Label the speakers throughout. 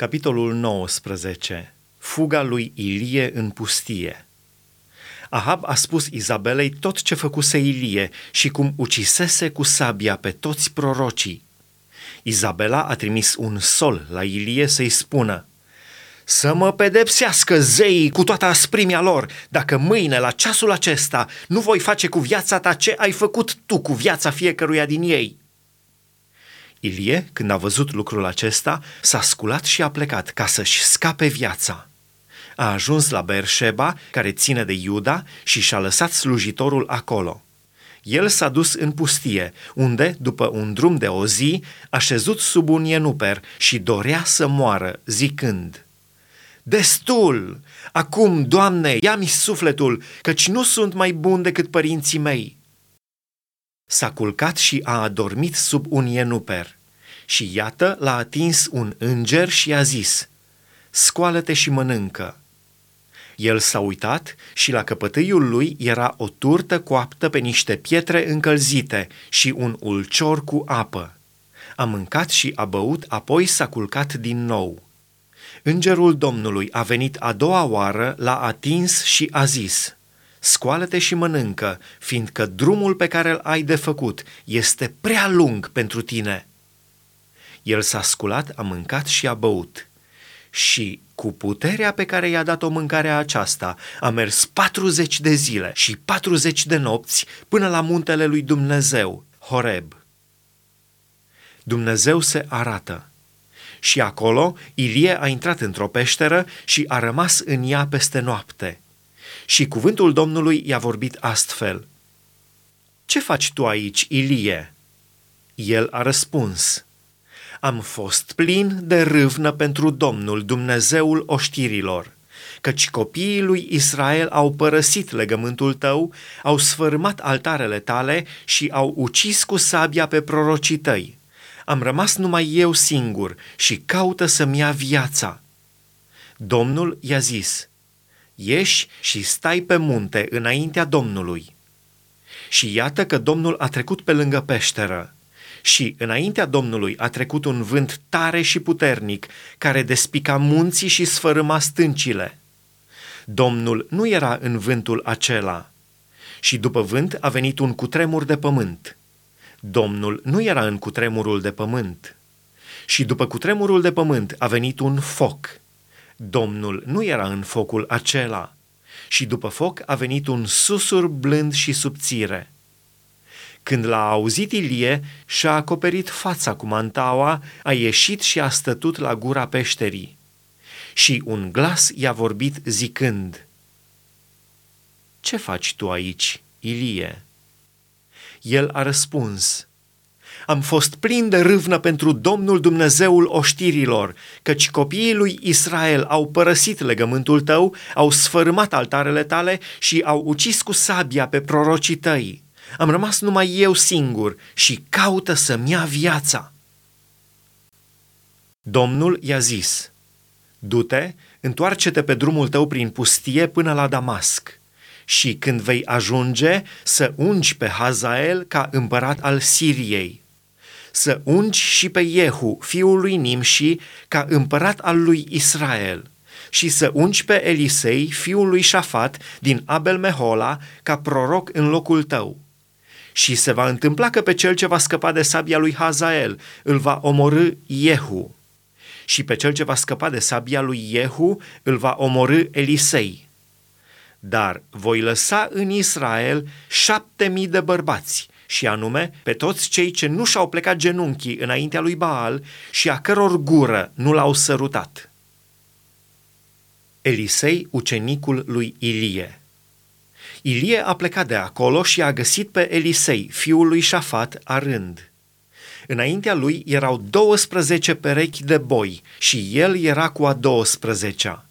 Speaker 1: Capitolul 19. Fuga lui Ilie în pustie. Ahab a spus Izabelei tot ce făcuse Ilie și cum ucisese cu sabia pe toți prorocii. Izabela a trimis un sol la Ilie să-i spună Să mă pedepsească zeii cu toată asprimea lor, dacă mâine, la ceasul acesta, nu voi face cu viața ta ce ai făcut tu cu viața fiecăruia din ei. Ilie, când a văzut lucrul acesta, s-a sculat și a plecat ca să-și scape viața. A ajuns la Berșeba, care ține de Iuda, și și-a lăsat slujitorul acolo. El s-a dus în pustie, unde, după un drum de o zi, a șezut sub un ienuper și dorea să moară, zicând, Destul! Acum, Doamne, ia-mi sufletul, căci nu sunt mai bun decât părinții mei!" S-a culcat și a adormit sub un ienuper. Și iată, l-a atins un înger și i-a zis, Scoală-te și mănâncă. El s-a uitat și la căpătâiul lui era o turtă coaptă pe niște pietre încălzite și un ulcior cu apă. A mâncat și a băut, apoi s-a culcat din nou. Îngerul Domnului a venit a doua oară, l-a atins și a zis – scoală-te și mănâncă, fiindcă drumul pe care îl ai de făcut este prea lung pentru tine. El s-a sculat, a mâncat și a băut. Și cu puterea pe care i-a dat-o mâncarea aceasta, a mers 40 de zile și 40 de nopți până la muntele lui Dumnezeu, Horeb. Dumnezeu se arată. Și acolo Ilie a intrat într-o peșteră și a rămas în ea peste noapte – și cuvântul Domnului i-a vorbit astfel. Ce faci tu aici, Ilie? El a răspuns, Am fost plin de râvnă pentru Domnul, Dumnezeul oștirilor, căci copiii lui Israel au părăsit legământul tău, au sfârmat altarele tale și au ucis cu sabia pe prorocii tăi. Am rămas numai eu singur și caută să-mi ia viața. Domnul i-a zis, ieși și stai pe munte înaintea Domnului. Și iată că Domnul a trecut pe lângă peșteră și înaintea Domnului a trecut un vânt tare și puternic care despica munții și sfărâma stâncile. Domnul nu era în vântul acela și după vânt a venit un cutremur de pământ. Domnul nu era în cutremurul de pământ. Și după cutremurul de pământ a venit un foc Domnul nu era în focul acela și după foc a venit un susur blând și subțire. Când l-a auzit Ilie, și-a acoperit fața cu mantaua, a ieșit și a stătut la gura peșterii. Și un glas i-a vorbit zicând, Ce faci tu aici, Ilie?" El a răspuns, am fost plin de râvnă pentru Domnul Dumnezeul oștirilor, căci copiii lui Israel au părăsit legământul tău, au sfărâmat altarele tale și au ucis cu sabia pe prorocii tăi. Am rămas numai eu singur și caută să-mi ia viața. Domnul i-a zis, Du-te, întoarce-te pe drumul tău prin pustie până la Damasc și când vei ajunge să ungi pe Hazael ca împărat al Siriei să ungi și pe Jehu, fiul lui Nimși, ca împărat al lui Israel, și să ungi pe Elisei, fiul lui Șafat, din Abel Mehola, ca proroc în locul tău. Și se va întâmpla că pe cel ce va scăpa de sabia lui Hazael îl va omorâ Jehu. Și pe cel ce va scăpa de sabia lui Jehu îl va omorâ Elisei. Dar voi lăsa în Israel șapte mii de bărbați și anume pe toți cei ce nu și-au plecat genunchii înaintea lui Baal și a căror gură nu l-au sărutat. Elisei, ucenicul lui Ilie Ilie a plecat de acolo și a găsit pe Elisei, fiul lui Șafat, arând. Înaintea lui erau 12 perechi de boi și el era cu a 12-a.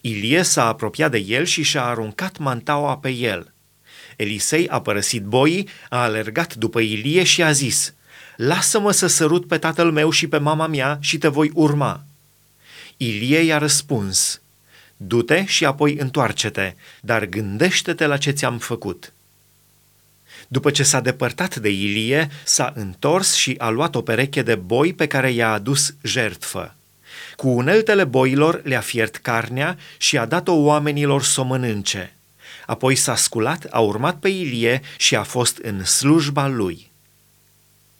Speaker 1: Ilie s-a apropiat de el și și-a aruncat mantaua pe el – Elisei a părăsit boii, a alergat după Ilie și a zis, Lasă-mă să sărut pe tatăl meu și pe mama mea și te voi urma. Ilie i-a răspuns, Du-te și apoi întoarce-te, dar gândește-te la ce ți-am făcut. După ce s-a depărtat de Ilie, s-a întors și a luat o pereche de boi pe care i-a adus jertfă. Cu uneltele boilor le-a fiert carnea și a dat-o oamenilor să o mănânce. Apoi s-a sculat, a urmat pe Ilie și a fost în slujba lui.